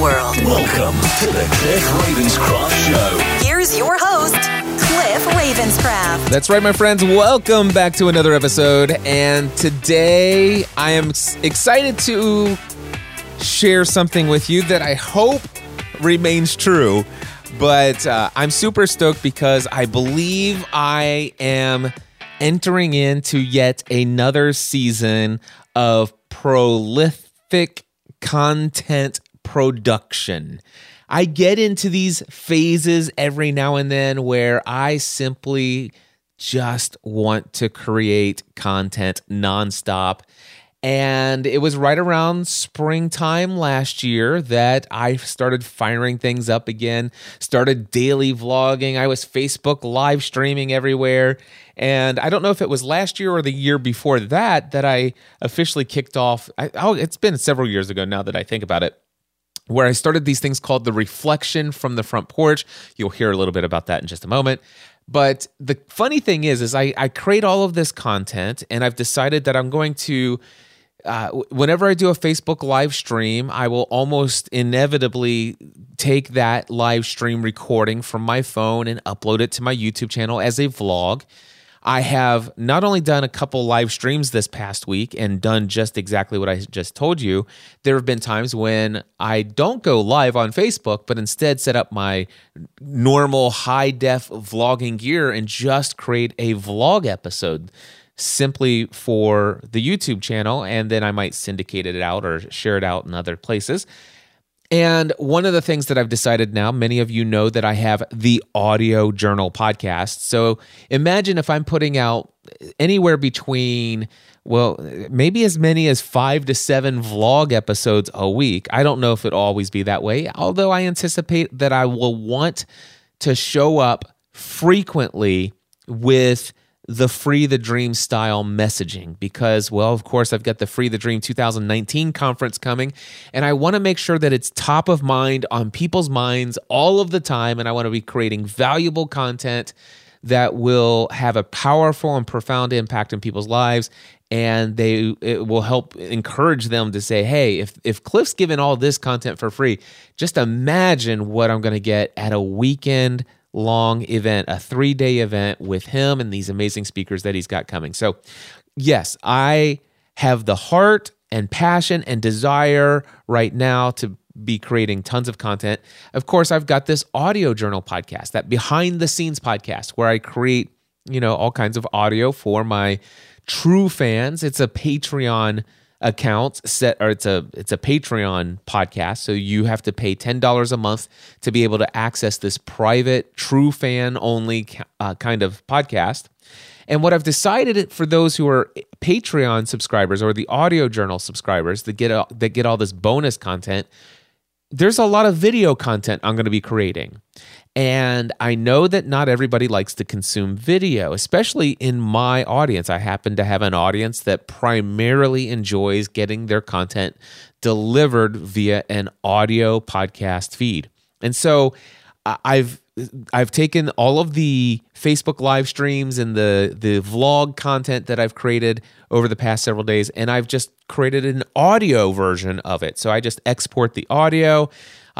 world. Welcome to the Cliff Ravenscraft Show. Here's your host, Cliff Ravenscraft. That's right, my friends. Welcome back to another episode. And today I am excited to share something with you that I hope remains true. But uh, I'm super stoked because I believe I am entering into yet another season of prolific content production. I get into these phases every now and then where I simply just want to create content nonstop. And it was right around springtime last year that I started firing things up again, started daily vlogging. I was Facebook live streaming everywhere. And I don't know if it was last year or the year before that that I officially kicked off. I, oh, it's been several years ago now that I think about it where I started these things called the reflection from the front porch. You'll hear a little bit about that in just a moment. But the funny thing is, is I, I create all of this content and I've decided that I'm going to uh, whenever I do a Facebook live stream, I will almost inevitably take that live stream recording from my phone and upload it to my YouTube channel as a vlog. I have not only done a couple live streams this past week and done just exactly what I just told you, there have been times when I don't go live on Facebook, but instead set up my normal high def vlogging gear and just create a vlog episode simply for the YouTube channel. And then I might syndicate it out or share it out in other places. And one of the things that I've decided now, many of you know that I have the Audio Journal podcast. So imagine if I'm putting out anywhere between, well, maybe as many as five to seven vlog episodes a week. I don't know if it'll always be that way, although I anticipate that I will want to show up frequently with the Free the Dream style messaging because, well, of course, I've got the Free the Dream 2019 conference coming, and I want to make sure that it's top of mind on people's minds all of the time. And I want to be creating valuable content that will have a powerful and profound impact in people's lives. And they it will help encourage them to say, hey, if, if Cliff's giving all this content for free, just imagine what I'm going to get at a weekend long event, a three day event with him and these amazing speakers that he's got coming. So, yes, I have the heart and passion and desire right now to be creating tons of content. Of course, I've got this audio journal podcast, that behind the scenes podcast where I create, you know, all kinds of audio for my true fans. It's a Patreon account set or it's a it's a Patreon podcast. So you have to pay $10 a month to be able to access this private true fan only uh, kind of podcast. And what I've decided for those who are Patreon subscribers or the audio journal subscribers that get all, that get all this bonus content there's a lot of video content I'm going to be creating and I know that not everybody likes to consume video, especially in my audience. I happen to have an audience that primarily enjoys getting their content delivered via an audio podcast feed. And so I've I've taken all of the Facebook live streams and the the vlog content that I've created over the past several days and I've just created an audio version of it. So I just export the audio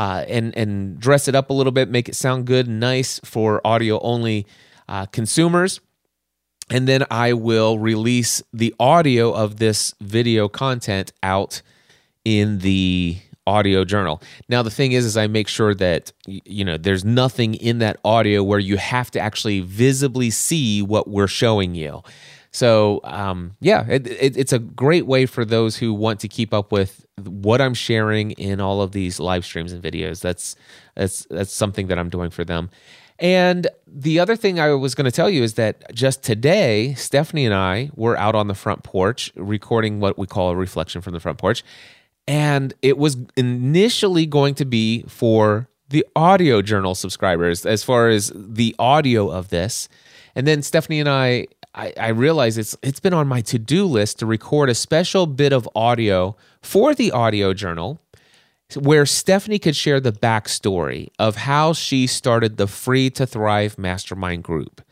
uh, and and dress it up a little bit, make it sound good nice for audio only uh, consumers. And then I will release the audio of this video content out in the audio journal. Now the thing is is I make sure that you know there's nothing in that audio where you have to actually visibly see what we're showing you. So um, yeah, it, it, it's a great way for those who want to keep up with what I'm sharing in all of these live streams and videos. That's that's that's something that I'm doing for them. And the other thing I was going to tell you is that just today, Stephanie and I were out on the front porch recording what we call a reflection from the front porch. and it was initially going to be for the audio journal subscribers as far as the audio of this and then stephanie and i i, I realized it's it's been on my to-do list to record a special bit of audio for the audio journal where stephanie could share the backstory of how she started the free to thrive mastermind group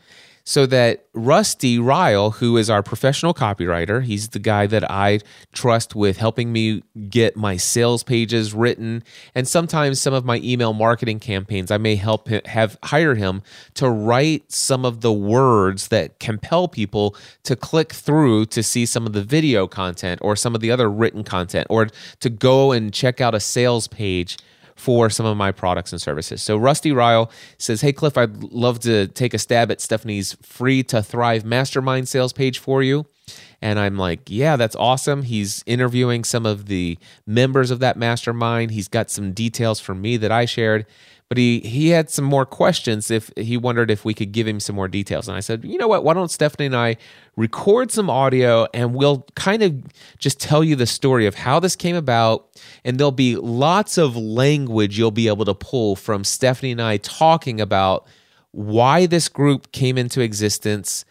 so that Rusty Ryle, who is our professional copywriter, he's the guy that I trust with helping me get my sales pages written, and sometimes some of my email marketing campaigns. I may help him, have hire him to write some of the words that compel people to click through to see some of the video content or some of the other written content, or to go and check out a sales page for some of my products and services. So Rusty Ryle says, Hey, Cliff, I'd love to take a stab at Stephanie's free to thrive mastermind sales page for you. And I'm like, yeah, that's awesome. He's interviewing some of the members of that mastermind. He's got some details for me that I shared but he he had some more questions if he wondered if we could give him some more details. And i said you know what? Why don't stephanie and i record some audio and we'll kind of just tell you the story of how this came about. And there'll be lots of language you'll be able to pull from stephanie and i talking about why this group came into existence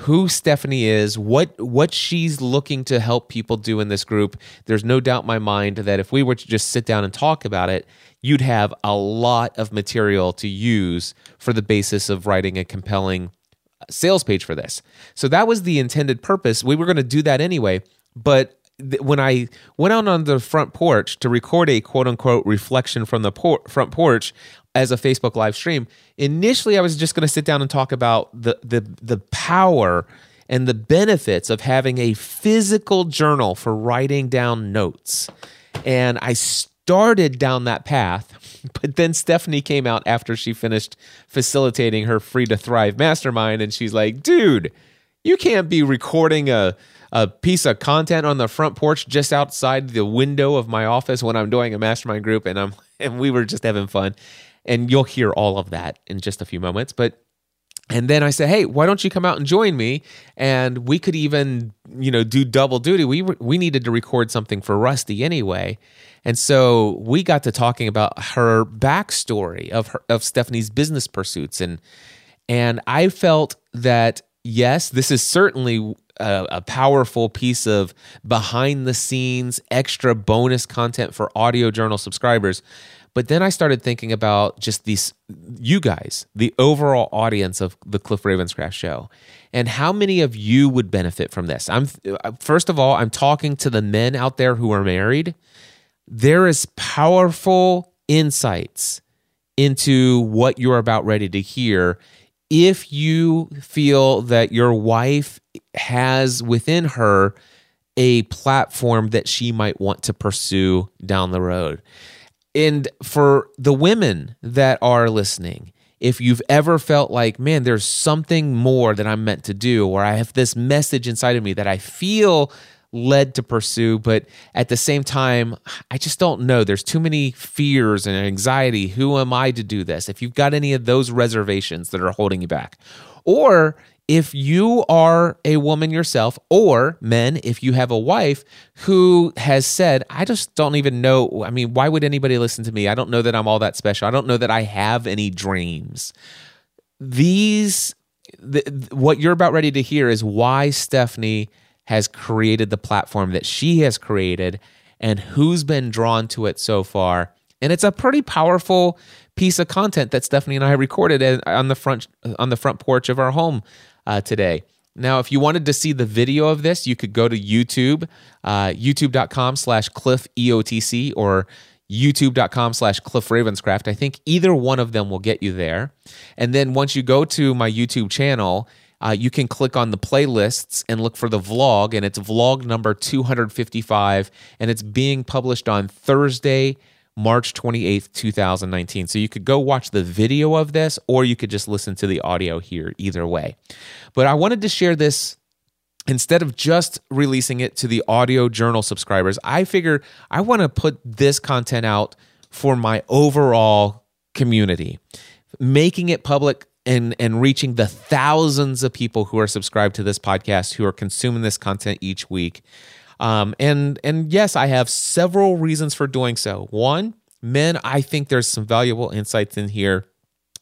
who Stephanie is, what what she's looking to help people do in this group. There's no doubt in my mind that if we were to just sit down and talk about it, you'd have a lot of material to use for the basis of writing a compelling uh, sales page for this. So that was the intended purpose. We were going to do that anyway, but when I went out on the front porch to record a quote unquote reflection from the por- front porch as a Facebook live stream, initially I was just going to sit down and talk about the the the power and the benefits of having a physical journal for writing down notes. And I started down that path, but then Stephanie came out after she finished facilitating her Free to Thrive mastermind and she's like, "Dude, you can't be recording a a piece of content on the front porch just outside the window of my office when I'm doing a mastermind group and I'm and we were just having fun. And you'll hear all of that in just a few moments. But and then I said, "Hey, why don't you come out and join me? And we could even, you know, do double duty. We we needed to record something for Rusty anyway, and so we got to talking about her backstory of her of Stephanie's business pursuits, and and I felt that yes, this is certainly a, a, powerful piece of behind the scenes extra bonus content for audio journal subscribers. But then I started thinking about just these, you guys, the overall audience of the Cliff Ravenscraft show, and how many of you would benefit from this. I'm first of all, I'm talking to the men out there who are married. There is powerful insights into what you're about ready to hear if you feel that your wife has within her a platform that she might want to pursue down the road. And for the women that are listening, if you've ever felt like, man, there's something more that I'm meant to do, or I have this message inside of me that I feel led to pursue, but at the same time, I just don't know. There's too many fears and anxiety. Who am I to do this? If you've got any of those reservations that are holding you back, or if you are a woman yourself, or men, if you have a wife who has said, I just don't even know. I mean, why would anybody listen to me? I don't know that I'm all that special. I don't know that I have any dreams. These, the, what you're about ready to hear is why Stephanie has created the platform that she has created and who's been drawn to it so far. And it's a pretty powerful piece of content that Stephanie and I recorded on the front on the front porch of our home uh, today. Now, if you wanted to see the video of this, you could go to YouTube, uh, youtube.com slash Cliff EOTC or youtube.com slash Cliff Ravenscraft. I think either one of them will get you there. And then once you go to my YouTube channel, uh, you can click on the playlists and look for the vlog, and it's vlog number 255, and it's being published on Thursday, March 28th, 2019. So you could go watch the video of this, or you could just listen to the audio here, either way. But I wanted to share this instead of just releasing it to the audio journal subscribers. I figure I want to put this content out for my overall community. Making it public and and reaching the thousands of people who are subscribed to this podcast who are consuming this content each week Um, and and yes, I have several reasons for doing so. One, men, I think there's some valuable insights in here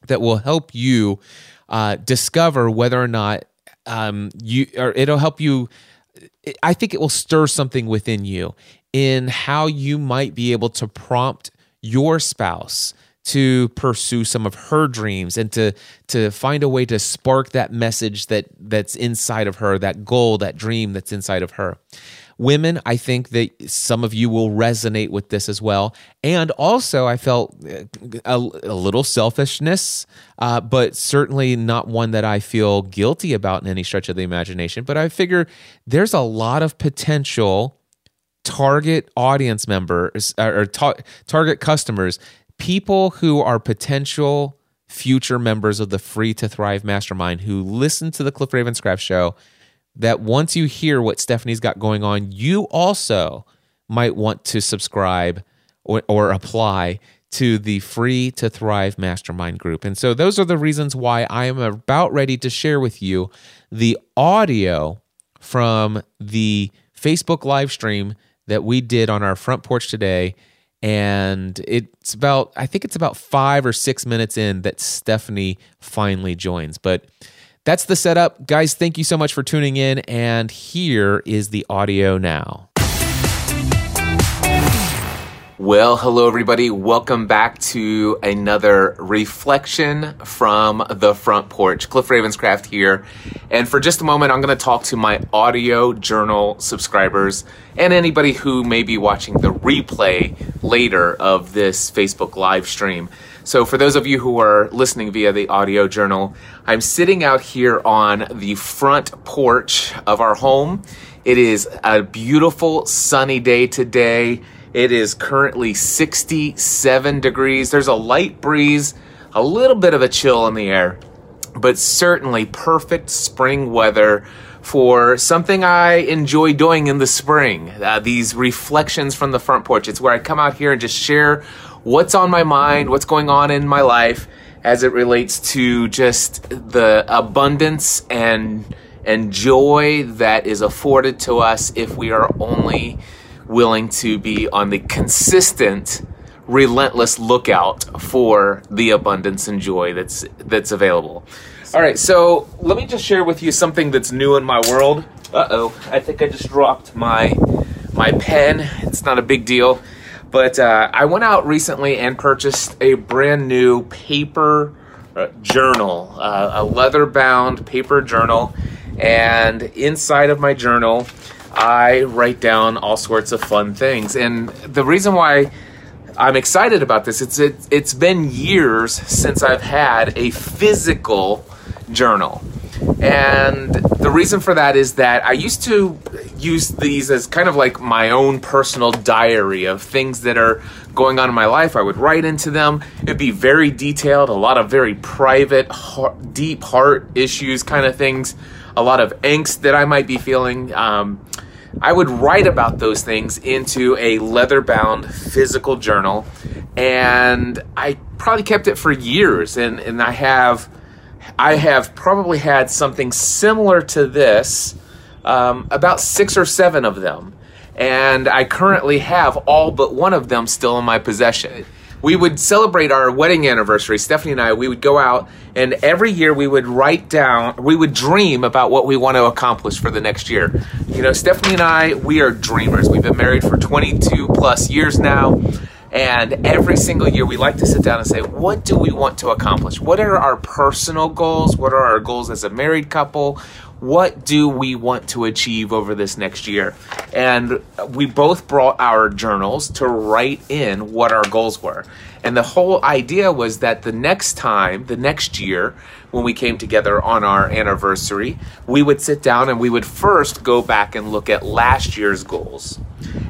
that will help you uh, discover whether or not um, you or it'll help you. I think it will stir something within you in how you might be able to prompt your spouse to pursue some of her dreams and to to find a way to spark that message that that's inside of her that goal that dream that's inside of her women i think that some of you will resonate with this as well. And also i felt uh, a, a little selfishness uh, but certainly not one that i feel guilty about in any stretch of the imagination. But i figure there's a lot of potential target audience members or ta- target customers people who are potential future members of the Free to Thrive Mastermind who listen to the Cliff Ravenscraft show, that once you hear what Stephanie's got going on, you also might want to subscribe or, or apply to the Free to Thrive Mastermind group. And so those are the reasons why I am about ready to share with you the audio from the Facebook live stream that we did on our front porch today and it's about i think it's about five or six minutes in that stephanie finally joins but that's the setup guys thank you so much for tuning in and here is the audio now well, hello, everybody. Welcome back to another reflection from the front porch. Cliff Ravenscraft here. And for just a moment, I'm going to talk to my audio journal subscribers and anybody who may be watching the replay later of this Facebook live stream. So, for those of you who are listening via the audio journal, I'm sitting out here on the front porch of our home. It is a beautiful sunny day today. It is currently 67 degrees. There's a light breeze, a little bit of a chill in the air, but certainly perfect spring weather for something I enjoy doing in the spring. Uh, these reflections from the front porch. It's where I come out here and just share what's on my mind, what's going on in my life as it relates to just the abundance and and joy that is afforded to us if we are only willing to be on the consistent relentless lookout for the abundance and joy that's that's available. All right, so let me just share with you something that's new in my world. Uh-oh, I think I just dropped my my pen. It's not a big deal, but uh, I went out recently and purchased a brand new paper uh, journal, uh, a leather-bound paper journal, and inside of my journal I write down all sorts of fun things. And the reason why I'm excited about this, it's it, it's been years since I've had a physical journal. And the reason for that is that I used to use these as kind of like my own personal diary of things that are going on in my life. I would write into them. It'd be very detailed, a lot of very private, heart, deep heart issues kind of things, a lot of angst that I might be feeling. Um, I would write about those things into a leather bound physical journal. And I probably kept it for years. And, and I have. I have probably had something similar to this, um, about six or seven of them. And I currently have all but one of them still in my possession we would celebrate our wedding anniversary. Stephanie and I, we would go out and every year we would write down, we would dream about what we want to accomplish for the next year. You know, Stephanie and I, we are dreamers. We've been married for 22 plus years now. And every single year, we like to sit down and say, what do we want to accomplish? What are our personal goals? What are our goals as a married couple? what do we want to achieve over this next year? And we both brought our journals to write in what our goals were. And the whole idea was that the next time, the next year, when we came together on our anniversary, we would sit down and we would first go back and look at last year's goals.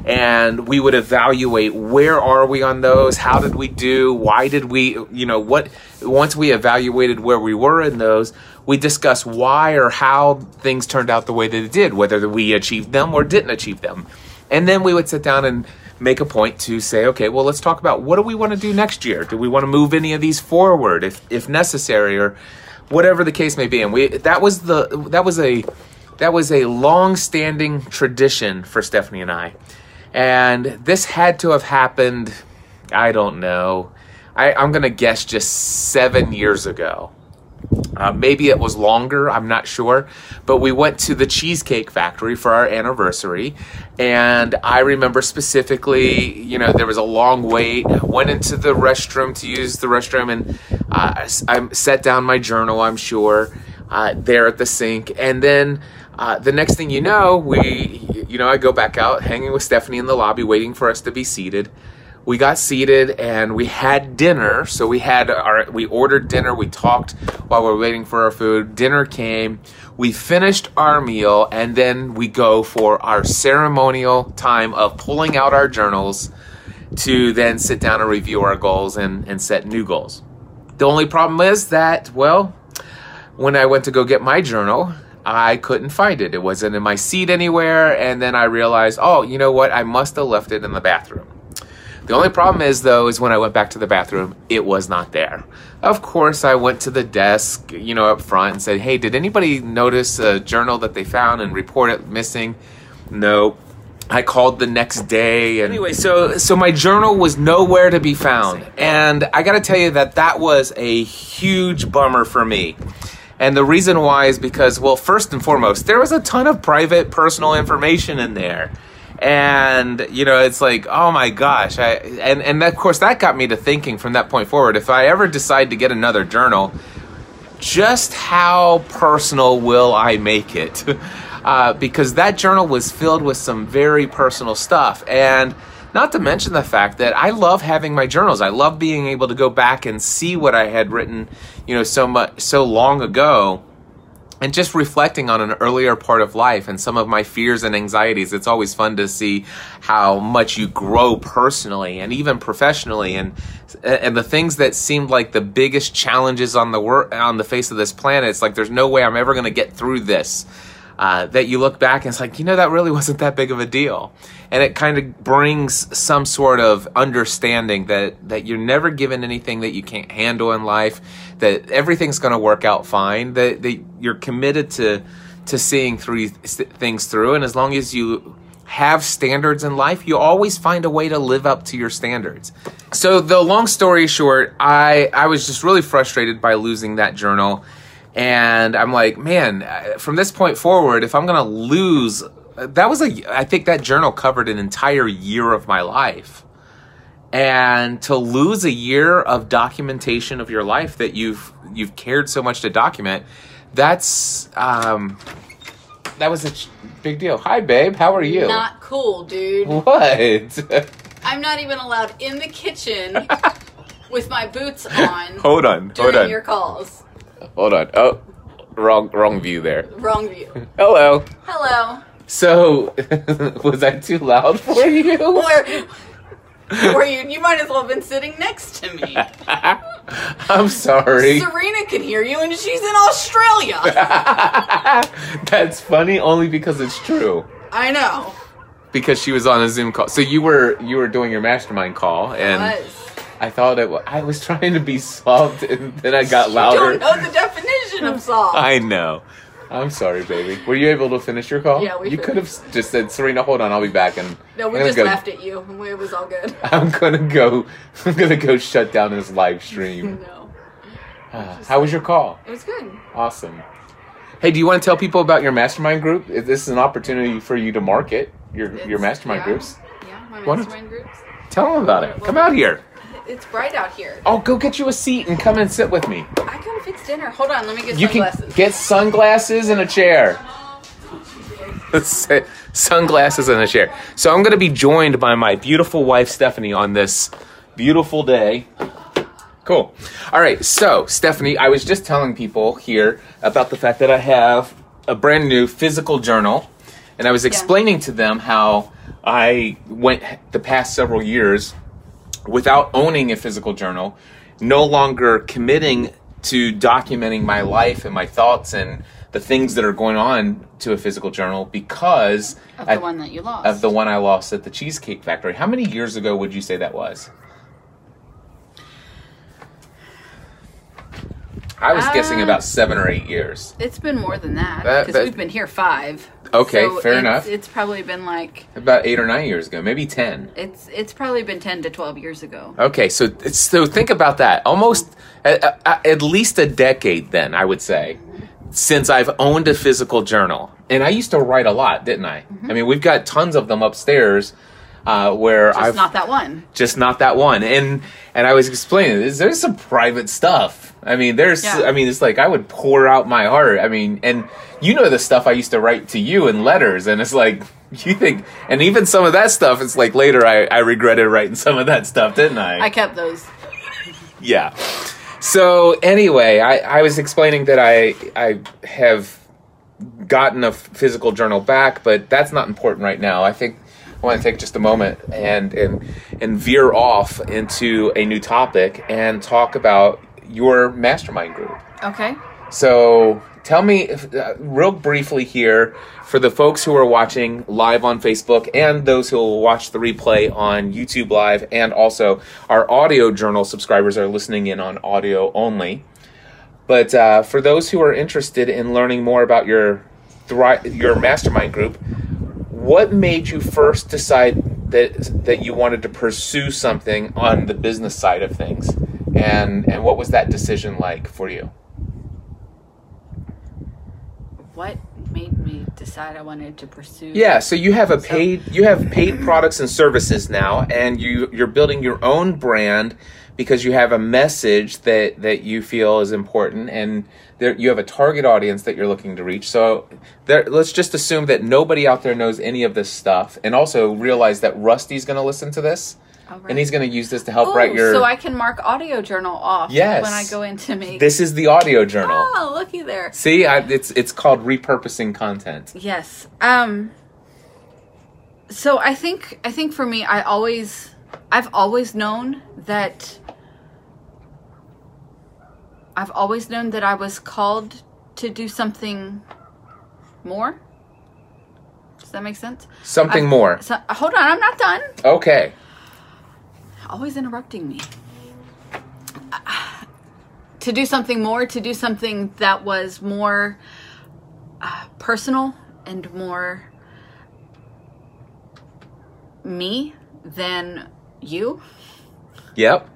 And we would evaluate where are we on those? How did we do? Why did we, you know, what, once we evaluated where we were in those, we discuss why or how things turned out the way it did, whether we achieved them or didn't achieve them. And then we would sit down and make a point to say, okay, well, let's talk about what do we want to do next year? Do we want to move any of these forward if, if necessary or whatever the case may be? And we, that was the, that was a, that was a long-standing tradition for Stephanie and I, and this had to have happened. I don't know. I, I'm gonna guess just seven years ago. Uh, maybe it was longer, I'm not sure. But we went to the Cheesecake Factory for our anniversary. And I remember specifically, you know, there was a long wait. Went into the restroom to use the restroom and uh, I I set down my journal, I'm sure, uh, there at the sink. And then uh, the next thing you know, we, you know, I go back out hanging with Stephanie in the lobby waiting for us to be seated we got seated and we had dinner. So we had our we ordered dinner. We talked while we were waiting for our food. Dinner came. We finished our meal and then we go for our ceremonial time of pulling out our journals to then sit down and review our goals and, and set new goals. The only problem is that, well, when I went to go get my journal, I couldn't find it. It wasn't in my seat anywhere. And then I realized, oh, you know what? I must have left it in the bathroom. The only problem is, though, is when I went back to the bathroom, it was not there. Of course, I went to the desk, you know, up front and said, hey, did anybody notice a journal that they found and report it missing? No. I called the next day and anyway, so so my journal was nowhere to be found. And I got to tell you that that was a huge bummer for me. And the reason why is because well, first and foremost, there was a ton of private personal information in there. And you know, it's like, oh my gosh. I and and of course that got me to thinking from that point forward, if I ever decide to get another journal, just how personal will I make it? Uh, because that journal was filled with some very personal stuff. And not to mention the fact that I love having my journals. I love being able to go back and see what I had written, you know, so much so long ago. And just reflecting on an earlier part of life and some of my fears and anxieties, it's always fun to see how much you grow personally and even professionally. And and the things that seemed like the biggest challenges on the wor- on the face of this planet, it's like there's no way I'm ever going to get through this. Uh, that you look back and it's like, you know, that really wasn't that big of a deal. And it kind of brings some sort of understanding that, that you're never given anything that you can't handle in life, that everything's going to work out fine, that, that you're committed to, to seeing through things through. And as long as you have standards in life, you always find a way to live up to your standards. So the long story short, I, I was just really frustrated by losing that journal. And I'm like, man, uh, from this point forward, if I'm going to lose, that was a, I think that journal covered an entire year of my life. And to lose a year of documentation of your life that you've, you've cared so much to document, that's, um, that was a ch- big deal. Hi, babe. How are you? Not cool, dude. what? I'm not even allowed in the kitchen with my boots on hold on. Hold during on. your calls. Hold on. Oh, wrong, wrong view there. Wrong view. Hello. Hello. So, was I too loud for you? Where were you? You might as well have been sitting next to me. I'm sorry. Serena can hear you, and she's in Australia. That's funny only because it's true. I know. Because she was on a Zoom call. So you were you were doing your mastermind call, and Was. I thought it. wa- I was trying to be soft, and then I got louder. You don't know the definition of soft. I know. I'm sorry, baby. Were you able to finish your call? Yeah, we You could have just said, "Serena, hold on, I'll be back." And no, we just go- laughed at you, and it was all good. I'm gonna go. I'm gonna go shut down this live stream. No, How was your call? it was good. Awesome. Hey, do you want to tell people about your mastermind group? This is an opportunity for you to market your your mastermind yeah. groups. Yeah, my mastermind groups. Tell them about it. Come out here. It's bright out here. Oh, go get you a seat and come and sit with me. I gotta fix dinner. Hold on, let me get sunglasses. You sunglasses. can get sunglasses and a chair. sunglasses and a chair. So I'm going to be joined by my beautiful wife Stephanie on this beautiful day. Cool. All right. So Stephanie, I was just telling people here about the fact that I have a brand new physical journal, and I was explaining to them how I went the past several years without owning a physical journal, no longer committing to documenting my life and my thoughts and the things that are going on to a physical journal because of the I- one that you lost. of the one I lost at the Cheesecake Factory. How many years ago would you say that was? I was guessing Uh, about seven or eight years. It's been more than that That- because we've been here five. Okay, So fair it's- enough. It's probably been like About eight or nine years ago, maybe ten. it's it's probably been ten to twelve years ago. Okay, so it's, so think about that. Almost at, at- at least a decade, then I would say, since I've owned a physical journal, and I used to write a lot, didn't I? Mm-hmm. I mean, we've got tons of them upstairs. Uh, where Just I've not that one. just not that one and and i was explaining this there's some private stuff i mean there's Yeah. i mean it's like i would pour out my heart i mean and you know the stuff i used to write to you in letters and it's like you think and even some of that stuff it's like later i i regretted writing some of that stuff didn't i I kept those. yeah so anyway i i was explaining that i i have gotten a physical journal back but that's not important right now i think i want to take just a moment and and and veer off into a new topic and talk about your mastermind group Okay. so tell me, if- uh, real briefly here, for the folks who are watching live on Facebook and those who will watch the replay on YouTube Live, and also our audio journal subscribers are listening in on audio only. But uh, for those who are interested in learning more about your thri- your mastermind group, what made you first decide that that you wanted to pursue something on the business side of things, and and what was that decision like for you? What made me decide I wanted to pursue? Yeah, so you have a paid you have paid products and services now and you you're building your own brand because you have a message that that you feel is important and there you have a target audience that you're looking to reach. So there let's just assume that nobody out there knows any of this stuff and also realize that Rusty's going to listen to this right. and he's going to use this to help Oh, write your so I can mark audio journal off Yes. when I go in to make. This is the audio journal. oh, looky there. See, I, it's it's called repurposing content. Yes. Um so I think I think for me I always I've always known that I've always known that I was called to do something more. Does that make sense? Something I- more. So, hold on, I'm not done. Okay. Always interrupting me. To do something more, to do something that was more uh, personal and more me than you. Yep.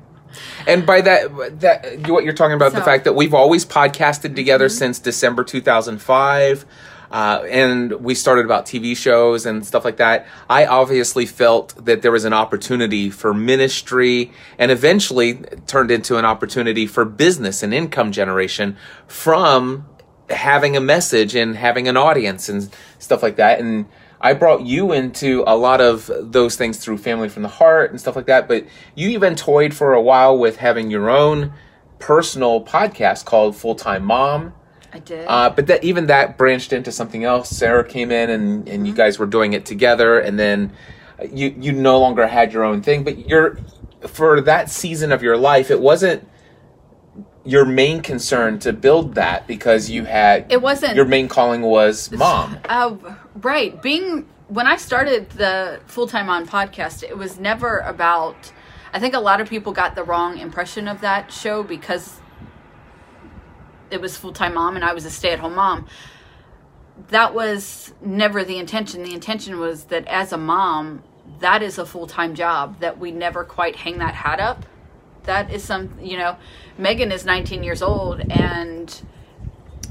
And by that, that what you're talking about the fact that we've always podcasted together since December 2005, uh, and we started about TV shows and stuff like that. I obviously felt that there was an opportunity for ministry, and eventually turned into an opportunity for business and income generation from having a message and having an audience and stuff like that. And I brought you into a lot of those things through Family from the Heart and stuff like that. But you even toyed for a while with having your own personal podcast called Full Time Mom. I did. Uh, but that even that branched into something else. Sarah came in and, and you guys were doing it together, and then you you no longer had your own thing. But you're for that season of your life, it wasn't your main concern to build that because you had It wasn't- your main calling was mom. Uh, right. Being when I started the full time on podcast, it was never about. I think a lot of people got the wrong impression of that show because it was full time mom and I was a stay at home mom. That was never the intention. The intention was that as a mom, that is a full time job. That we never quite hang that hat up. That is some, you know, Megan is 19 years old and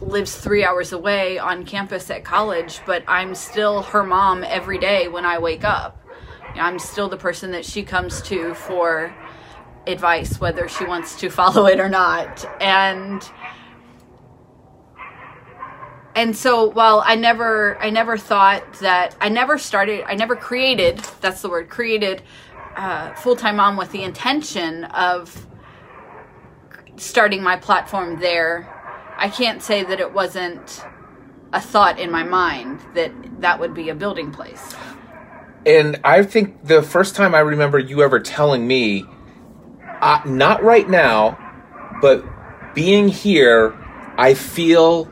lives three hours away on campus at college, but I'm still her mom every day when I wake up. I'm still the person that she comes to for advice, whether she wants to follow it or not. And and so while I never I never thought that I never started I never created that's the word created uh, full time mom with the intention of starting my platform there I can't say that it wasn't a thought in my mind that that would be a building place. And I think the first time I remember you ever telling me, uh, not right now, but being here, I feel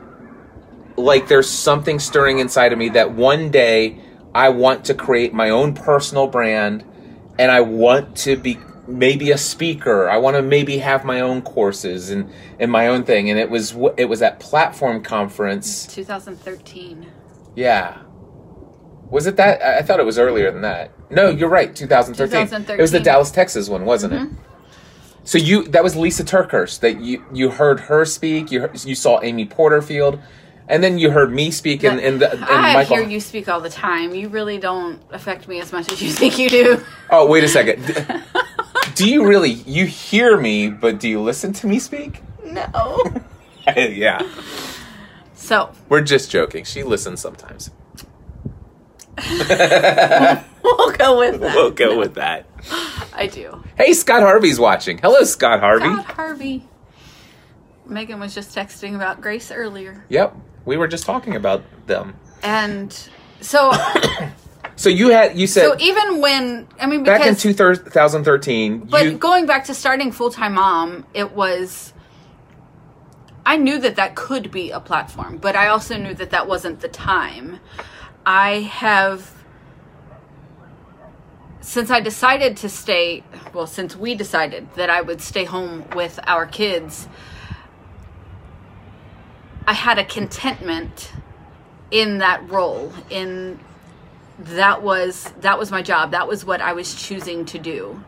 like there's something stirring inside of me that one day I want to create my own personal brand and I want to be maybe a speaker. I want to maybe have my own courses and and my own thing. And it was it was at Platform Conference. 2013. Yeah. Was it that? I thought it was earlier than that. No, you're right. 2013. It was the Dallas, Texas one, wasn't it? Mm-hmm. So you that was Lysa TerKeurst that you you heard her speak. You you saw Amy Porterfield, and then you heard me speak and and, the, and I Michael. hear you speak all the time. You really don't affect me as much as you think you do. Oh wait a second. Do you really you hear me, but do you listen to me speak? No. yeah, So we're just joking. She listens sometimes. we'll go with that. We'll go with that. I do. Hey, Scott Harvey's watching. Hello, Scott Harvey. God, Harvey. Megan was just texting about Grace earlier. Yep, we were just talking about them. And so So you had you said so even when I mean back in 2013, but you going back to starting full-time mom, it was I knew that that could be a platform, but I also knew that that wasn't the time. I have since I decided to stay, well, since we decided that I would stay home with our kids, I had a contentment in that role in that was that was my job. That was what i was choosing to do.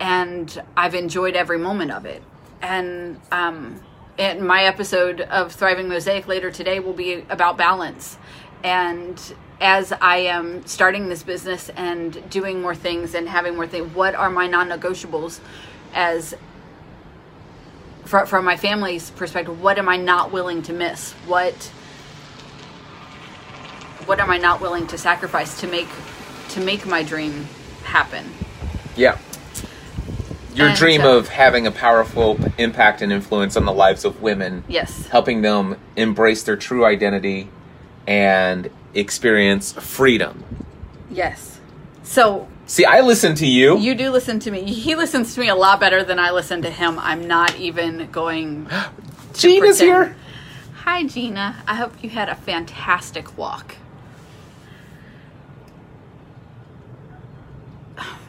And i've enjoyed every moment of it. And um and my episode of thriving mosaic later today will be about balance. And as i am starting this business and doing more things and having more things what are my non-negotiables as from, from my family's perspective what am i not willing to miss what what am I not willing to sacrifice to make to make my dream happen? yeah. Your And, dream uh, of having a powerful impact and influence on the lives of women, Yes. helping them embrace their true identity and experience freedom. Yes. So See, I listen to you. you do listen to me. He listens to me a lot better than I listen to him. I'm not even going to Gina's pretend. here. Hi Gina. I hope you had a fantastic walk.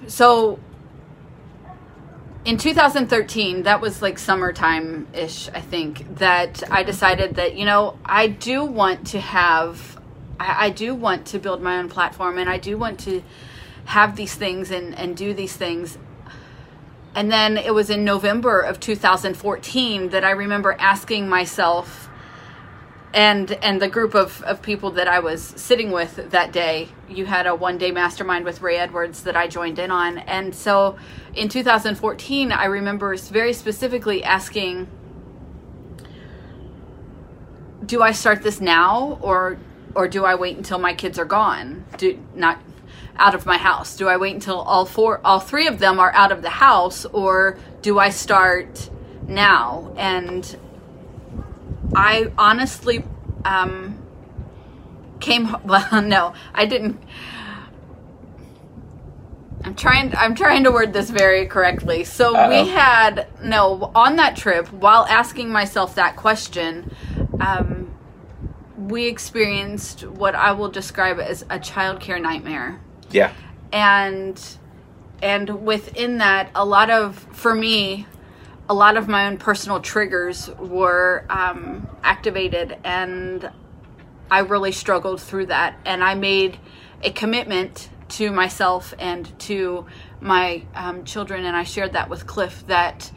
So in 2013, that was like summertime ish, I think, that I decided that, you know, I do want to have, I, I do want to build my own platform and I do want to have these things and, and do these things. And then it was in November of 2014 that I remember asking myself, and and the group of, of people that I was sitting with that day, you had a one day mastermind with Ray Edwards that I joined in on. And so in 2014, I remember very specifically asking, do I start this now or or do I wait until my kids are gone? Do not out of my house? Do I wait until all four all three of them are out of the house or do I start now? And I honestly um, came. Well, no, I didn't. I'm trying. I'm trying to word this very correctly. So Uh-oh. we had no on that trip. While asking myself that question, um, we experienced what I will describe as a childcare nightmare Yeah. and and within that a lot of for me a lot of my own personal triggers were um, activated and i really struggled through that and i made a commitment to myself and to my um, children and i shared that with cliff that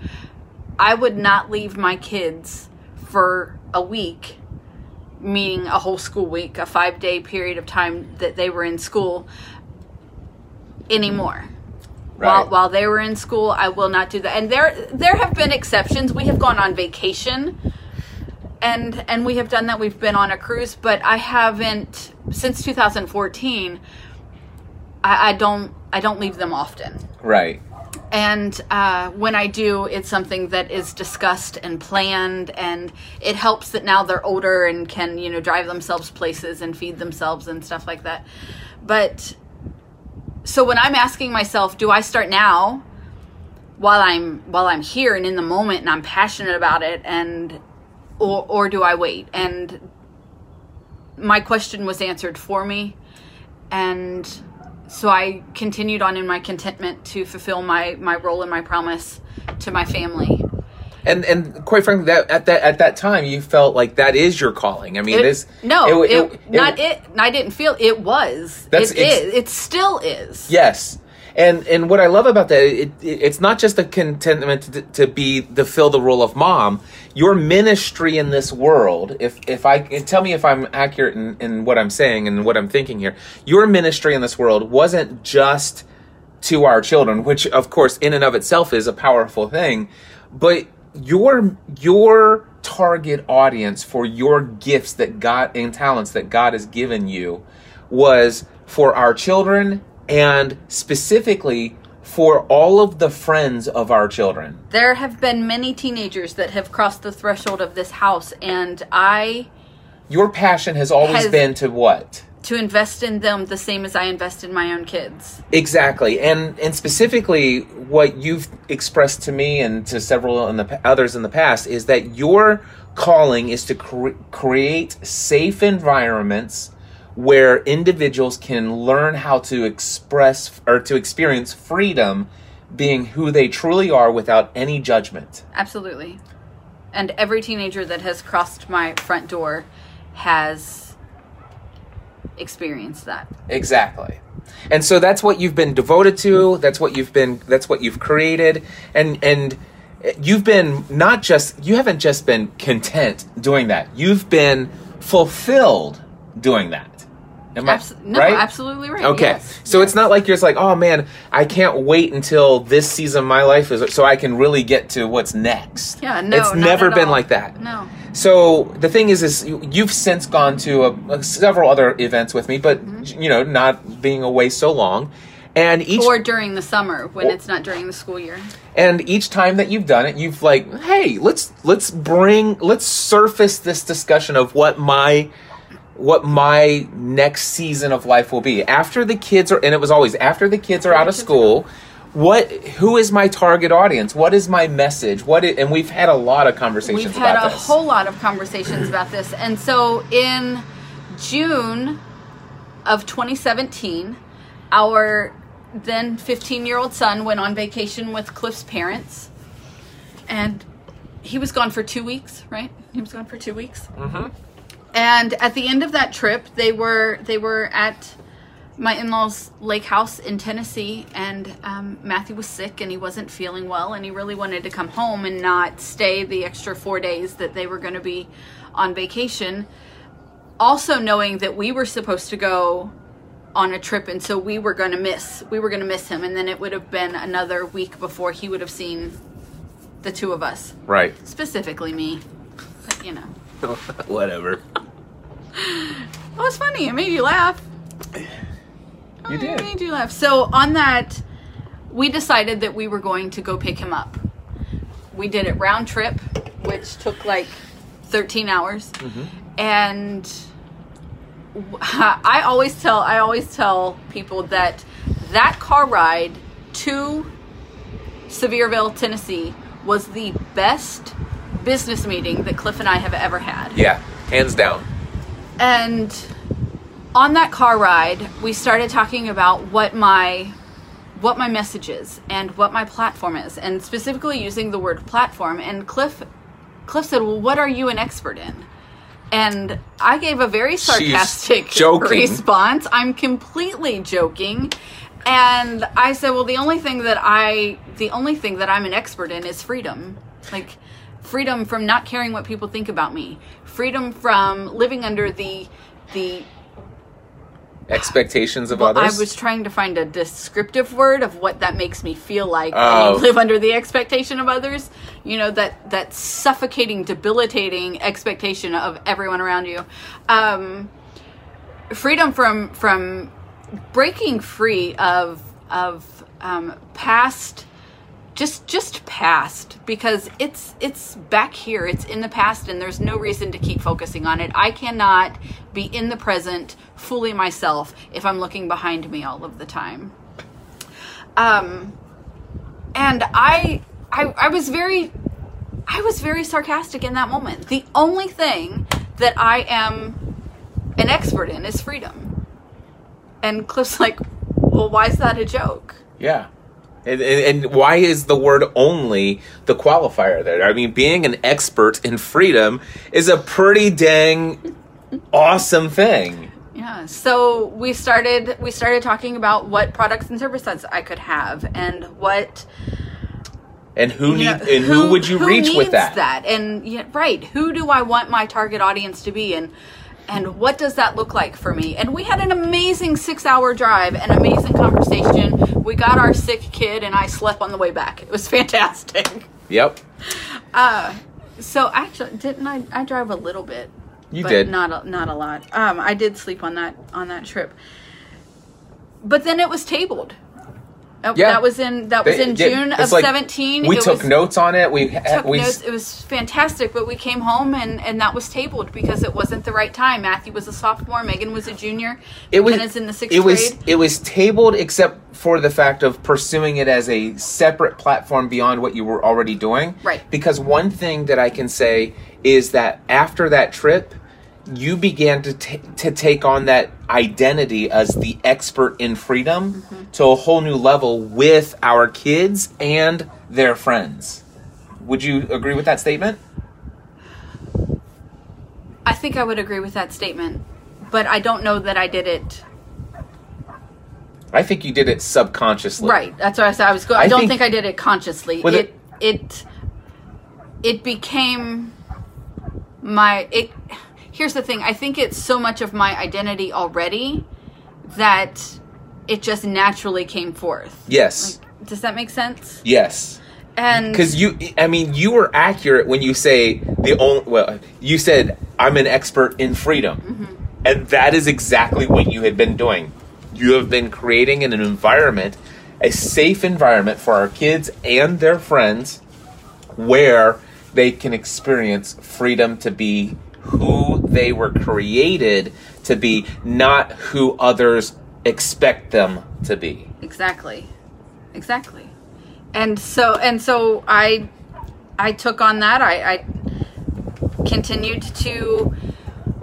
i would not leave my kids for a week meaning a whole school week a five day period of time that they were in school anymore. While, while they were in school, I will not do that. And there there have been exceptions. We have gone on vacation, and and we have done that. We've been on a cruise, but I haven't since 2014. I, I don't I don't leave them often Right. and uh, when I do, it's something that is discussed and planned, and it helps that now they're older and can you know drive themselves places and feed themselves and stuff like that. But so when I'm asking myself, do I start now while I'm while I'm here and in the moment and I'm passionate about it, and or or do I wait? And my question was answered for me, and so I continued on in my contentment to fulfill my my role and my promise to my family. And and quite frankly, that at that at that time, you felt like that is your calling. I mean, It- it is no, it, it- it- not it. I didn't feel it was. That's it. It still is. Yes. And and what I love about that, it, it, it's not just a contentment to, to be to fill the role of mom. Your ministry in this world, if if I tell me if I'm accurate in, in what I'm saying and what I'm thinking here, your ministry in this world wasn't just to our children, which of course in and of itself is a powerful thing, but your your target audience for your gifts that God and talents that God has given you was for our children and specifically for all of the friends of our children. There have been many teenagers that have crossed the threshold of this house, and I Your passion has always Has- been to what? To invest in them the same as I invest in my own kids. Exactly, and and specifically, what you've expressed to me and to several in the others in the past is that your calling is to cre- create safe environments where individuals can learn how to express or to experience freedom, being who they truly are without any judgment. Absolutely. And every teenager that has crossed my front door has experienced that. Exactly. And so that's what you've been devoted to, that's what you've been that's what you've created and and you've been not just you haven't just been content doing that. You've been fulfilled doing that. Am I no, right? absolutely right. Okay. yes. So it's not like you're just like, "Oh man, I can't wait until this season of my life is so I can really get to what's next." Yeah, no, It's never been all. like that. No. So the thing is, is you- you've since gone to a, a- several other events with me, but Mm-hmm. you know, not being away so long, and each Or during the summer when Or- it's not during the school year. and each time that you've done it, you've like, hey, let's let's bring let's surface this discussion of what my what my next season of life will be after the kids are, and it was always after the kids are out of school. What? Who is my target audience? What is my message? What? and we've had a lot of conversations We've had about a this. whole lot of conversations about this. And so in June of 2017, our then 15 year old son went on vacation with Cliff's parents. And he was gone for two weeks, right? He was gone for two weeks. Mm-hmm. And at the end of that trip, they were they were at my in-laws lake house in tennessee and um, matthew was sick and he wasn't feeling well and he really wanted to come home and not stay the extra four days that they were going to be on vacation. Also knowing that we were supposed to go on a trip and so we were going to miss we were going to miss him and then it would have been another week before he would have seen the two of us. Right? specifically me but you know Whatever. That was funny it made you laugh You did. It made you laugh. So on that, we decided that we were going to go pick him up. We did it round trip, which took like 13 hours, mm-hmm. and I always tell I always tell people that that car ride to Sevierville, Tennessee, was the best business meeting that Cliff and I have ever had. Yeah, hands down. And on that car ride, we started talking about what my what my message is and what my platform is, and specifically using the word platform. And Cliff Cliff said, "Well, what are you an expert in?" And I gave a very sarcastic response. I'm completely joking. And I said, "Well, the only thing that I the only thing that I'm an expert in is freedom." Like freedom from not caring what people think about me. Freedom from living under the the Expectations of well, others. I was trying to find a descriptive word of what that makes me feel like when Oh. live under the expectation of others. You know that that suffocating, debilitating expectation of everyone around you. Um, freedom from from breaking free of of um, past just just past because it's it's back here. It's in the past and there's no reason to keep focusing on it. I cannot be in the present fully myself if i'm looking behind me all of the time. Um and i i i was very i was very sarcastic in that moment. The only thing that i am an expert in is freedom. And cliff's like well, why is that a joke? Yeah. And, and, and why is the word only the qualifier there? I mean, being an expert in freedom is a pretty dang awesome thing. Yeah. So we started we started talking about what products and services I could have and what And who need know, and who, would you reach with needs that? And yeah, right, who do I want my target audience to be and and what does that look like for me? And we had an amazing 6-hour drive, an amazing conversation. We got our sick kid and I slept on the way back. It was fantastic. Yep. Uh, So actually, didn't I? I drive a little bit. You but did. not a, not a lot. Um, I did sleep on that on that trip. But then it was tabled. Uh, Yeah. that was in that was They- in June of like, seventeen. We It took was- notes on it. We Took we notes. It was fantastic, but we came home and, and that was tabled because it wasn't the right time. Matthew was a sophomore, Megan was a junior. it was McKenna's in the sixth it was grade. it was tabled except for the fact of pursuing it as a separate platform beyond what you were already doing Right. because one thing that i can say is that after that trip you began to ta to take on that identity as the expert in freedom Mm-hmm. to a whole new level with our kids and their friends would you agree with that statement I think I would agree with that statement, but I don't know that I did it i think you did it subconsciously Right. That's what I said. I was. Go- I, I don't think- think, I did it consciously. Well, it, it it became my it. Here's the thing. I think it's so much of my identity already that it just naturally came forth. yes Does that make sense? yes And because you i mean you were accurate when you say the only well you said i'm an expert in freedom Mm-hmm. and that is exactly what you had been doing you have been creating an environment a safe environment for our kids and their friends where they can experience freedom to be who they were created to be not who others expect them to be Exactly. Exactly. And so and so I I took on that. I, I continued to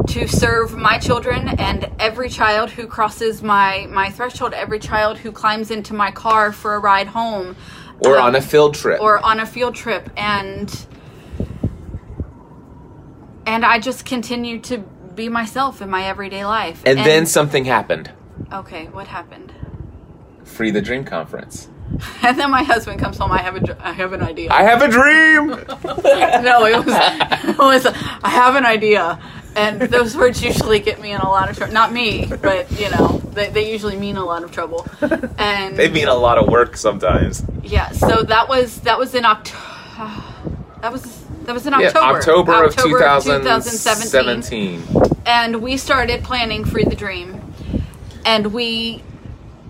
to serve my children and every child who crosses my my threshold, every child who climbs into my car for a ride home or um, on a field trip or on a field trip and and I just continued to be myself in my everyday life. and then something happened Okay, what happened? free the dream conference And then my husband comes home. I have a, I have an idea. I have a dream. no, it was, it was. I have an idea, and those words usually get me in a lot of trouble. Not me, but you know, they, they usually mean a lot of trouble. And they mean a lot of work sometimes. yeah, so that was that was in October. That was that was in October. Yeah, October. October, of 2017. 2017. and we started planning Free the Dream, and we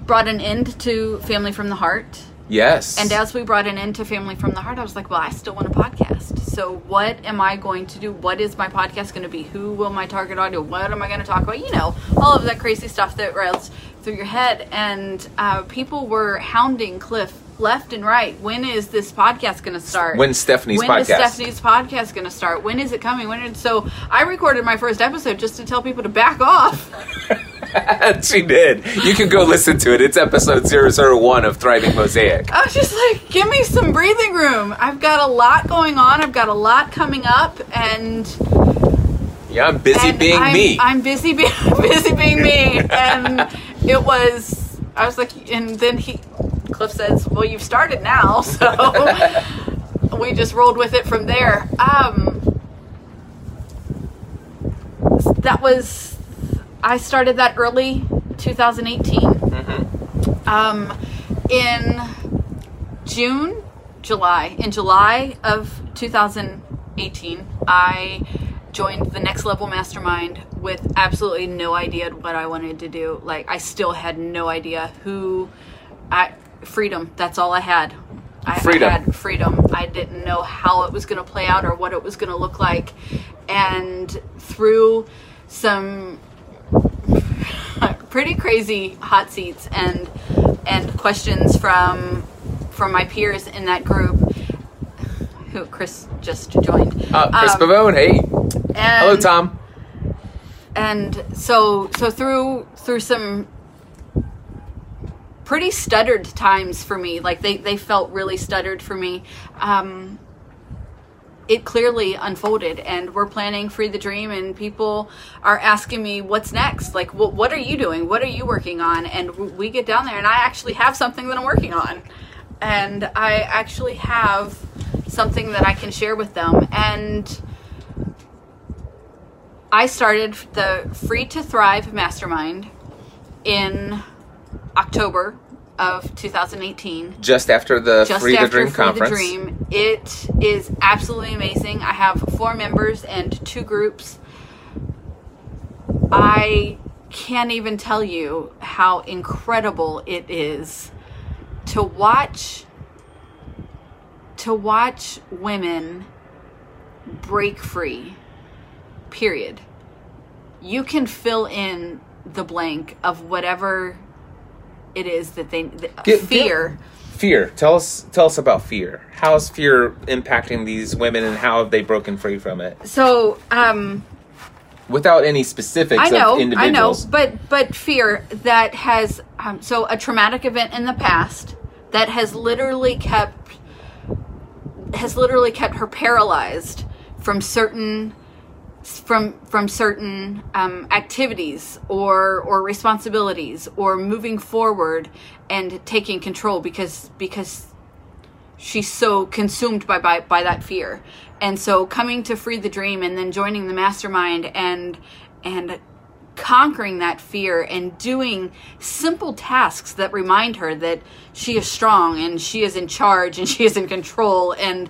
brought an end to Family from the Heart. Yes. And as we brought an end to Family from the Heart, I was like, well, I still want a podcast. So what am I going to do? What is my podcast going to be? Who will my target audience? What am I going to talk about? You know, all of that crazy stuff that runs through your head. And uh, people were hounding Cliff left and right. When is this podcast going to start? When's Stephanie's when podcast? When is Stephanie's podcast going to start? When is it coming? When? Is, so I recorded my first episode just to tell people to back off. she did. You can go listen to it. It's episode 001 of Thriving Mosaic. I was just like, give me some breathing room. I've got a lot going on. I've got a lot coming up, and, Yeah, I'm busy being I'm, me. I'm busy being busy being me, and it was. I was like, and then he, Cliff says, "Well, you've started now," so we just rolled with it from there. Um, that was, I started that early, 2018. Um, in June, July, in July of 2018, I joined the Next Level Mastermind with absolutely no idea what I wanted to do. Like, I still had no idea who I freedom. That's all I had. I, Freedom. I had freedom. I didn't know how it was going to play out or what it was going to look like. And through some pretty crazy hot seats and and questions from from my peers in that group who Chris just joined. Uh, Chris Um, Pavone, hey. and, Hello, Tom. And so so through through some pretty stuttered times for me. Like they they felt really stuttered for me. Um, it clearly unfolded and we're planning free the dream and people are asking me what's next? Like what, what are you doing? What are you working on? And we get down there and i actually have something that i'm working on. And i actually have something that i can share with them. And i started the free to thrive mastermind in october of 2018 Just after the just Free the after Dream Free conference. the Dream. It is absolutely amazing. I have four members and two groups. I can't even tell you how incredible it is to watch to watch women break free. Period. You can fill in the blank of whatever it is that they the, Get- get- fear. Fear. Tell us tell us about fear. How is fear impacting these women and how have they broken free from it? So, um, Without any specifics I know, of I know, individuals. but but fear that has um, so a traumatic event in the past that has literally kept has literally kept her paralyzed from certain from from certain um, activities or or responsibilities or moving forward and taking control because because she's so consumed by, by by that fear. And so coming to free the dream and then joining the mastermind and and conquering that fear and doing simple tasks that remind her that she is strong and she is in charge and she is in control and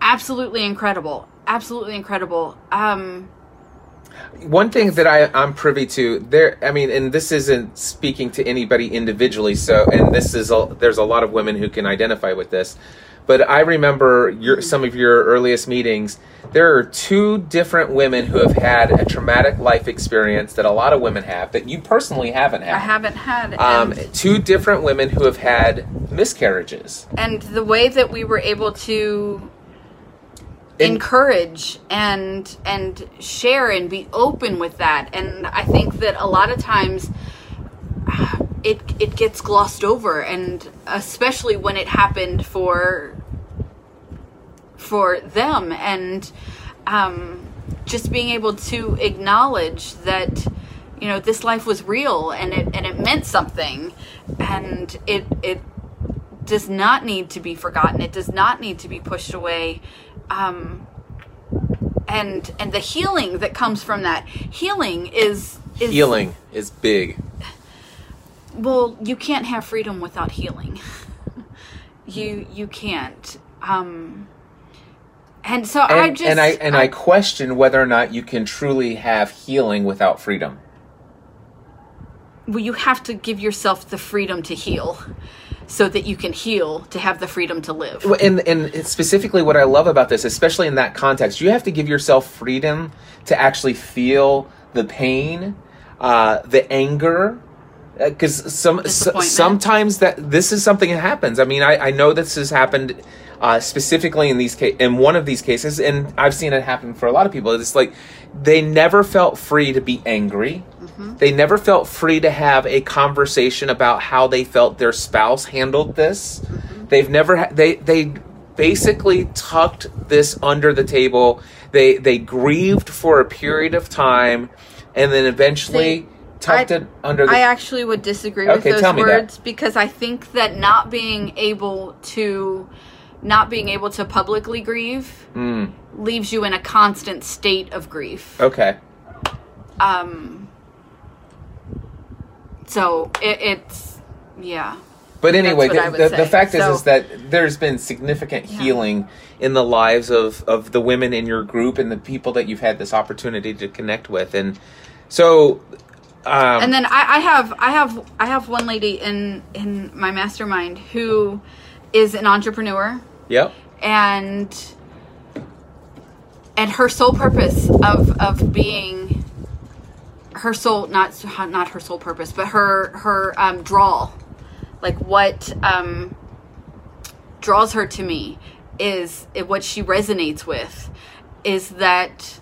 absolutely incredible absolutely incredible um One thing that I, I'm privy to there, I mean, and this isn't speaking to anybody individually. So, and this is a, there's a lot of women who can identify with this. But I remember your some of your earliest meetings. There are two different women who have had a traumatic life experience that a lot of women have that you personally haven't had. i haven't had Um, two different women who have had miscarriages. and the way that we were able to encourage and and share and be open with that and i think that a lot of times it it gets glossed over and especially when it happened for for them and um just being able to acknowledge that you know this life was real and it and it meant something and it it does not need to be forgotten. It does not need to be pushed away. Um, and and the healing that comes from that healing is is Healing is big. Well, you can't have freedom without healing. you you can't. Um, and so I just and I and I question whether or not you can truly have healing without freedom. well, you have to give yourself the freedom to heal, so that you can heal to have the freedom to live. And and specifically, what I love about this, especially in that context, you have to give yourself freedom to actually feel the pain, uh, the anger, Uh, because some sometimes that this is something that happens. I mean, I, I know this has happened uh, specifically in these ca- in one of these cases, and I've seen it happen for a lot of people. It's like they never felt free to be angry. Mm-hmm. They never felt free to have a conversation about how they felt their spouse handled this. Mm-hmm. They've never ha- they they basically tucked this under the table. They they grieved for a period of time, and then eventually See, tucked I- it under the. I actually would disagree with those me that. words because I think that not being able to not being able to publicly grieve Mm, leaves you in a constant state of grief. okay. Um so it, it's yeah. But anyway, the, the, the fact is, So- is that there's been significant healing in the lives of, of the women in your group and the people that you've had this opportunity to connect with, and so. Um, and then I, I have I have I have one lady in in my mastermind who is an entrepreneur yep. and and her sole purpose of of being her soul not not her sole purpose but her her um draw like what um draws her to me is it, what she resonates with is that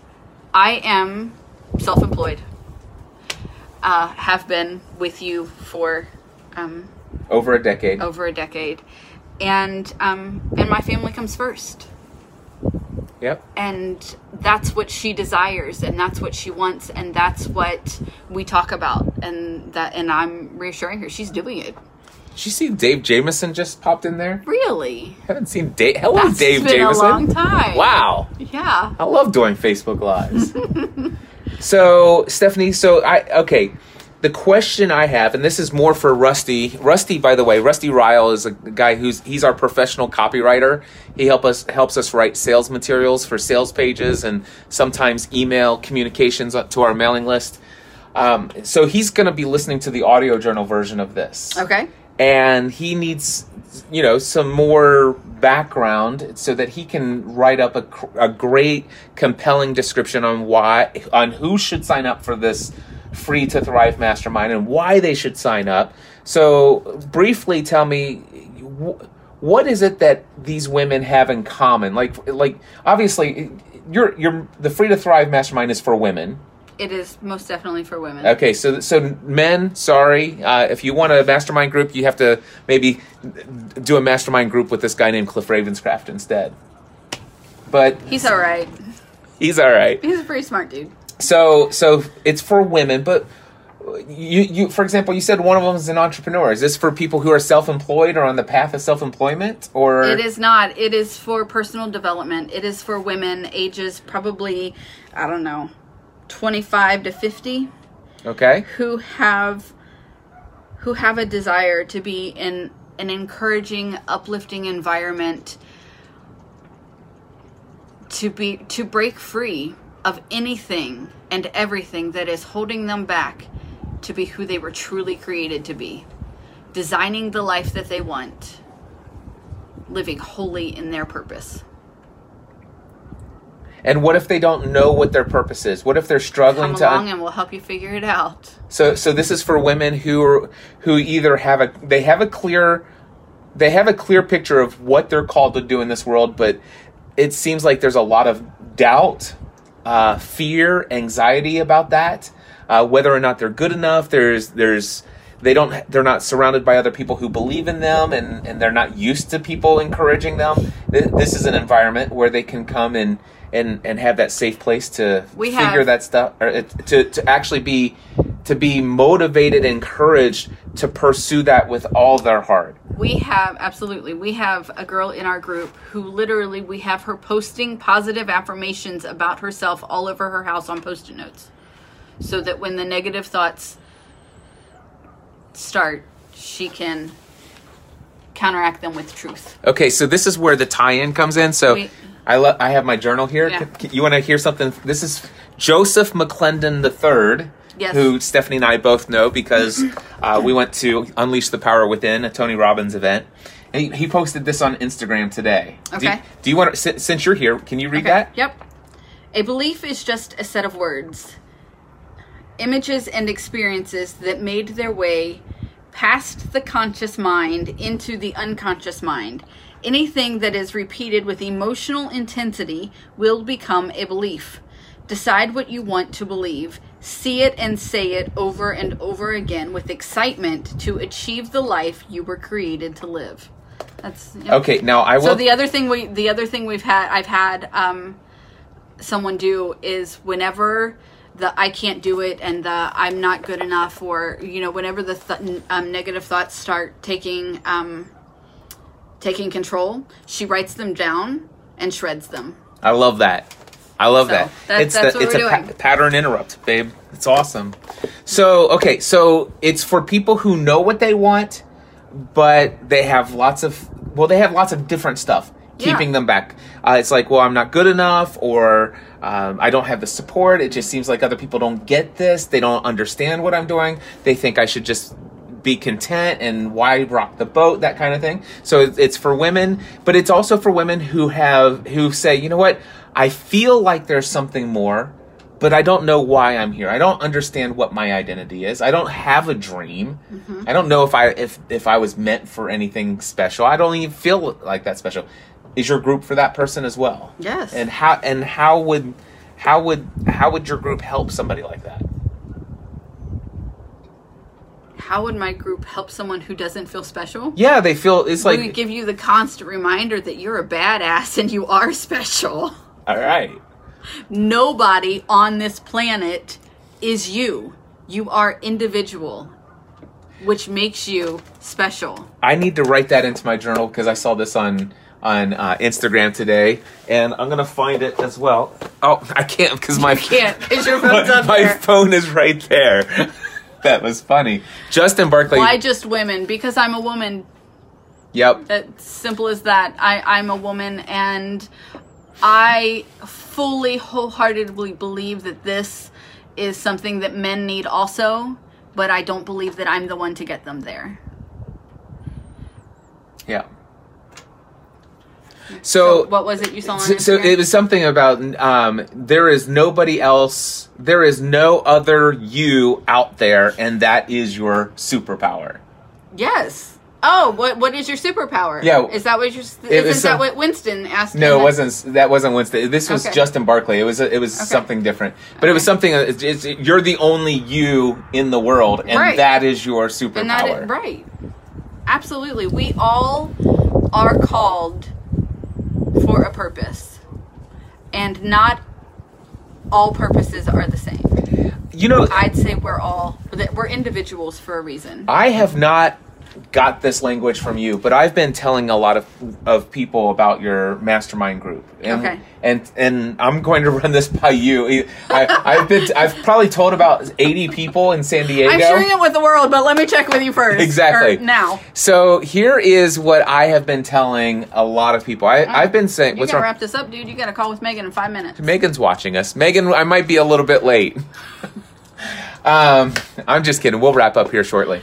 I am self-employed uh, have been with you for um, Over a decade. over a decade, and um, and my family comes first. Yep. and that's what she desires and that's what she wants and that's what we talk about and that and i'm reassuring her she's doing it Did you see Dave Jameson just popped in there? really Haven't seen Dave. Hello, That's Dave been a Jameson. long time. Wow. yeah I love doing Facebook Lives. so, Stephanie, so I okay. The question I have, and this is more for Rusty. Rusty, by the way, Rusty Ryle is a guy who's he's our professional copywriter. He help us helps us write sales materials for sales pages and sometimes email communications to our mailing list. Um, so he's going to be listening to the audio journal version of this okay and he needs you know some more background so that he can write up a, a great compelling description on why on who should sign up for this free to thrive mastermind and why they should sign up. So briefly tell me what is it that these women have in common? Like like obviously you're you're the free to thrive mastermind is for women it is most definitely for women Okay, so so men, sorry, uh, if you want a mastermind group, you have to maybe do a mastermind group with this guy named Cliff Ravenscraft instead. But he's all right he's all right. he's a pretty smart dude So so it's for women, but you you for example, you said one of them is an entrepreneur. Is this for people who are self-employed or on the path of self-employment, or it is not it is for personal development it is for women ages probably i don't know 25 to 50 okay? who have who have a desire to be in an encouraging uplifting environment to be to break free of anything and everything that is holding them back to be who they were truly created to be. Designing the life that they want. Living wholly in their purpose And what if they don't know what their purpose is? What if they're struggling come to along and we'll help you figure it out So so this is for women who are, who either have a they have a clear they have a clear picture of what they're called to do in this world, but it seems like there's a lot of doubt, uh, fear, anxiety about that. Uh, whether or not they're good enough, there's there's they don't they're not surrounded by other people who believe in them and, and they're not used to people encouraging them. This is an environment where they can come and and, and have that safe place to We figure have- that stuff or to to actually be to be motivated, encouraged to pursue that with all their heart. We have absolutely. We have a girl in our group who literally we have her posting positive affirmations about herself all over her house on post-it notes. So that when the negative thoughts start, she can counteract them with truth. Okay, so this is where the tie-in comes in. So We- I lo- I have my journal here. Yeah. C- You want to hear something? This is Joseph McClendon III, Yes. who Stephanie and I both know because uh, we went to Unleash the Power Within, a Tony Robbins event. And he, he posted this on Instagram today. Okay. Do, you want to, since you're here, can you read that? Yep. A belief is just a set of words, images, and experiences that made their way past the conscious mind into the unconscious mind. Anything that is repeated with emotional intensity will become a belief. Decide what you want to believe. See it and say it over and over again with excitement to achieve the life you were created to live. That's yep. Okay, now I will. So the other thing we the other thing we've had I've had um someone do is whenever the I can't do it and the I'm not good enough or you know whenever the th- um, negative thoughts start taking um taking control, she writes them down and shreds them. I love that. I love So, that. that- it's that's the, what it's we're a pa- pattern interrupt, babe. It's awesome. So okay, so it's for people who know what they want, but they have lots of well, they have lots of different stuff Yeah. keeping them back. Uh, it's like, well, I'm not good enough, or um, I don't have the support. It just seems like other people don't get this. They don't understand what I'm doing. They think I should just be content and why rock the boat that kind of thing. So it's- it's for women but it's also for women who have who say you know what? I feel like there's something more but i don't know why i'm here. I don't understand what my identity is. I don't have a dream. Mm-hmm. I don't know if i if if i was meant for anything special. I don't even feel like that special. Is your group for that person as well? Yes. and how and how would how would how would your group help somebody like that how would my group help someone who doesn't feel special? Yeah, they feel it's like we give you the constant reminder that you're a badass and you are special. all right. Nobody on this planet is you. You are individual, which makes you special. I need to write that into my journal because I saw this on on uh, Instagram today, and I'm gonna find it as well. Oh, I can't because my Can't because your my, phone's my phone is right there. that was funny. Justin Barkley. Why just women? Because I'm a woman. Yep. It's simple as that. I, I'm a woman and I fully, wholeheartedly believe that this is something that men need also, but I don't believe that I'm the one to get them there. Yeah. So, what was it you saw on so, so it was something about um, there is nobody else, there is no other you out there, and that is your superpower. yes. Oh, what what is your superpower? Yeah. Is that what you're? Is, It was is that some- what Winston asked? No, it wasn't. That wasn't Winston. This was Okay. Justin Barkley. It was. It was something different. But it was something. It's, it's, you're the only you in the world, and Right. that is your superpower. And that right. Absolutely. We all are called for a purpose. And not all purposes are the same. You know, I'd say we're all we're individuals for a reason. I have not got this language from you, but I've been telling a lot of of people about your mastermind group, and Okay. and and I'm going to run this by you. I, I've been I've probably told about 80 people in San Diego. I'm sharing it with the world, but let me check with you first. Exactly. Now. So here is what I have been telling a lot of people. I, I've been saying, You what's gotta wrong? wrap this up, dude. You got a call with Megan in five minutes. Megan's watching us. Megan, I might be a little bit late. um, I'm just kidding. We'll wrap up here shortly.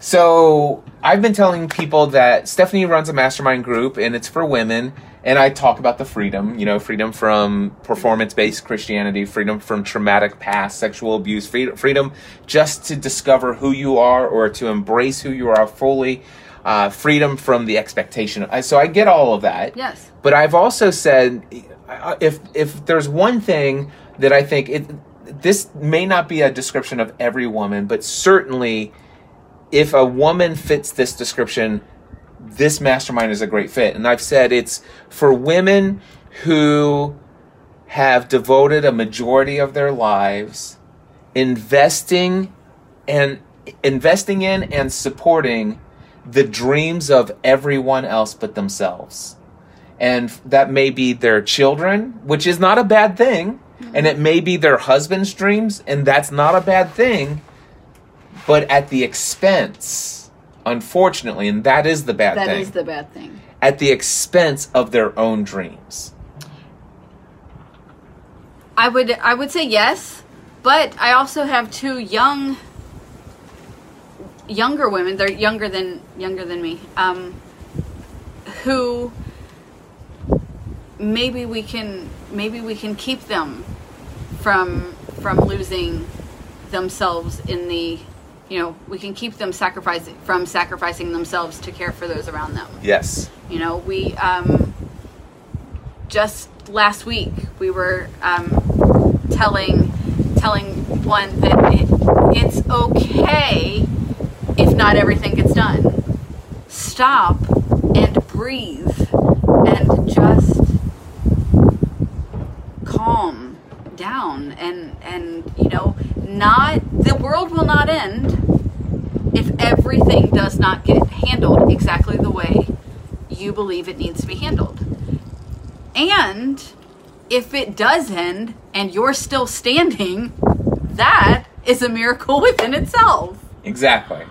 So I've been telling people that Stephanie runs a mastermind group and it's for women. And I talk about the freedom, you know, freedom from performance based Christianity, freedom from traumatic past sexual abuse, freedom, just to discover who you are or to embrace who you are fully, uh, freedom from the expectation. So I get all of that. Yes. But I've also said uh, if if there's one thing that I think it this may not be a description of every woman, but certainly if a woman fits this description, this mastermind is a great fit. And I've said it's for women who have devoted a majority of their lives investing and investing in and supporting the dreams of everyone else but themselves. And that may be their children, which is not a bad thing, and it may be their husband's dreams, and that's not a bad thing, but at the expense, unfortunately, and that is the bad That thing, is the bad thing. at the expense of their own dreams. I would I would say yes, but I also have two young younger women. They're younger than younger than me. Um, who maybe we can maybe we can keep them from from losing themselves in the you know we can keep them sacrificing from sacrificing themselves to care for those around them Yes. you know, we um, just last week we were um, telling telling one that it, it's okay if not everything gets done. Stop and breathe and just calm down and and you know not the world will not end if everything does not get handled exactly the way you believe it needs to be handled. And if it does end and you're still standing, that is a miracle within itself. Exactly.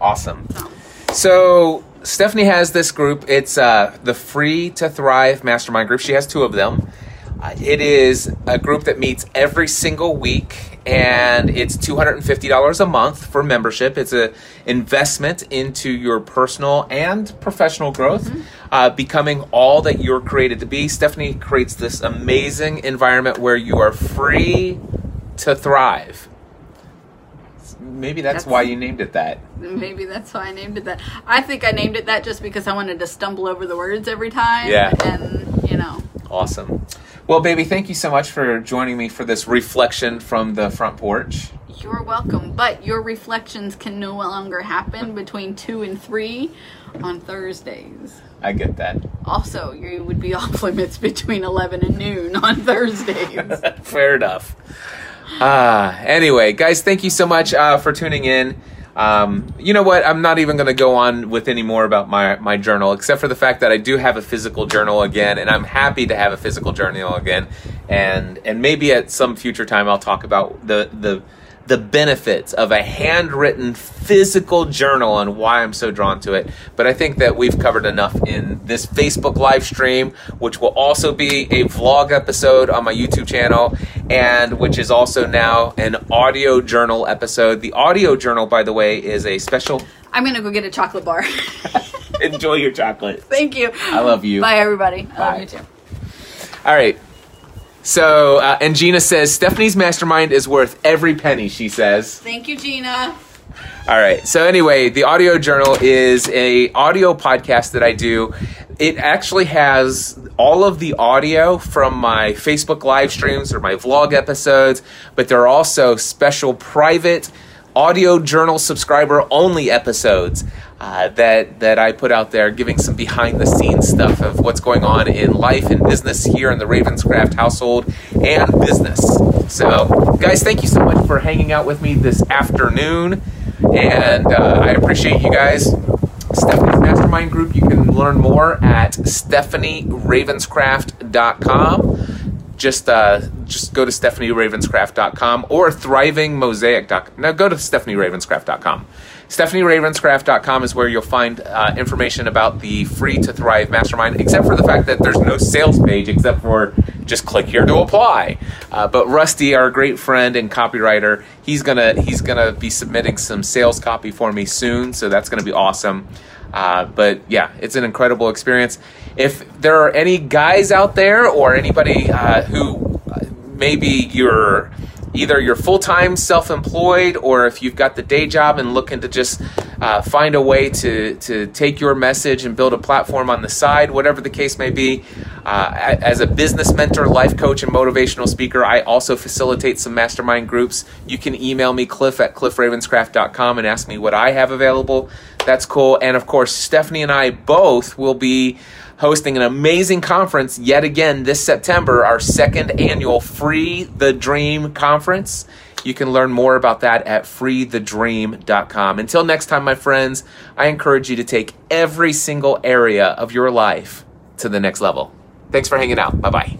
Awesome. So, So Stephanie has this group. It's uh, the Free to Thrive Mastermind group. She has two of them. Uh, it is a group that meets every single week, and it's two hundred and fifty dollars a month for membership. It's an investment into your personal and professional growth, uh, becoming all that you're created to be. Stephanie creates this amazing environment where you are free to thrive. Maybe that's, That's- why you named it that. maybe that's why I named it that. I think I named it that just because I wanted to stumble over the words every time. Yeah. And, you know, Awesome. Well, baby, thank you so much for joining me for this reflection from the front porch. You're welcome, but your reflections can no longer happen between 2 and 3 on Thursdays. I get that. Also, you would be off limits between 11 and noon on Thursdays. Fair enough. Uh, anyway, guys, thank you so much uh, for tuning in. Um, you know what? I'm not even going to go on with any more about my, my journal, except for the fact that I do have a physical journal again, and I'm happy to have a physical journal again. And and maybe at some future time I'll talk about the the the benefits of a handwritten physical journal and why I'm so drawn to it. But I think that we've covered enough in this Facebook live stream, which will also be a vlog episode on my YouTube channel, and which is also now an audio journal episode. The audio journal, by the way, is a special. I'm going to go get a chocolate bar. Enjoy your chocolate. Thank you. I love you. Bye, everybody. I Bye. love you too. All right. So, uh, and Gina says Stephanie's mastermind is worth every penny. She says. Thank you, Gina. All right. So anyway, the audio journal is a audio podcast that I do. It actually has all of the audio from my Facebook live streams or my vlog episodes, but there are also special private audio journal subscriber only episodes uh, that that I put out there, giving some behind the scenes stuff of what's going on in life and business here in the Ravenscraft household and business. So, guys, thank you so much for hanging out with me this afternoon, and uh, I appreciate you guys. Stephanie's Mastermind Group, you can learn more at stephanieravenscraft.com. Just uh, just go to stephanieravenscraft.com or thrivingmosaic.com. Now go to stephanieravenscraft.com. StephanieRavenscraft.com is where you'll find uh, information about the free to thrive mastermind, except for the fact that there's no sales page except for just click here to apply. Uh, but Rusty, our great friend and copywriter, he's gonna he's gonna be submitting some sales copy for me soon, so that's gonna be awesome. Uh, but yeah, it's an incredible experience. If there are any guys out there or anybody uh, who uh, maybe you're either you're full-time self-employed or if you've got the day job and looking to just uh, find a way to, to take your message and build a platform on the side whatever the case may be uh, as a business mentor life coach and motivational speaker i also facilitate some mastermind groups. You can email me cliff at cliffravenscraft.com and ask me what i have available. That's cool. And of course stephanie and i both will be hosting an amazing conference yet again this September, our second annual Free the Dream conference. You can learn more about that at freethedream.com. Until next time, my friends, I encourage you to take every single area of your life to the next level. Thanks for hanging out. Bye bye.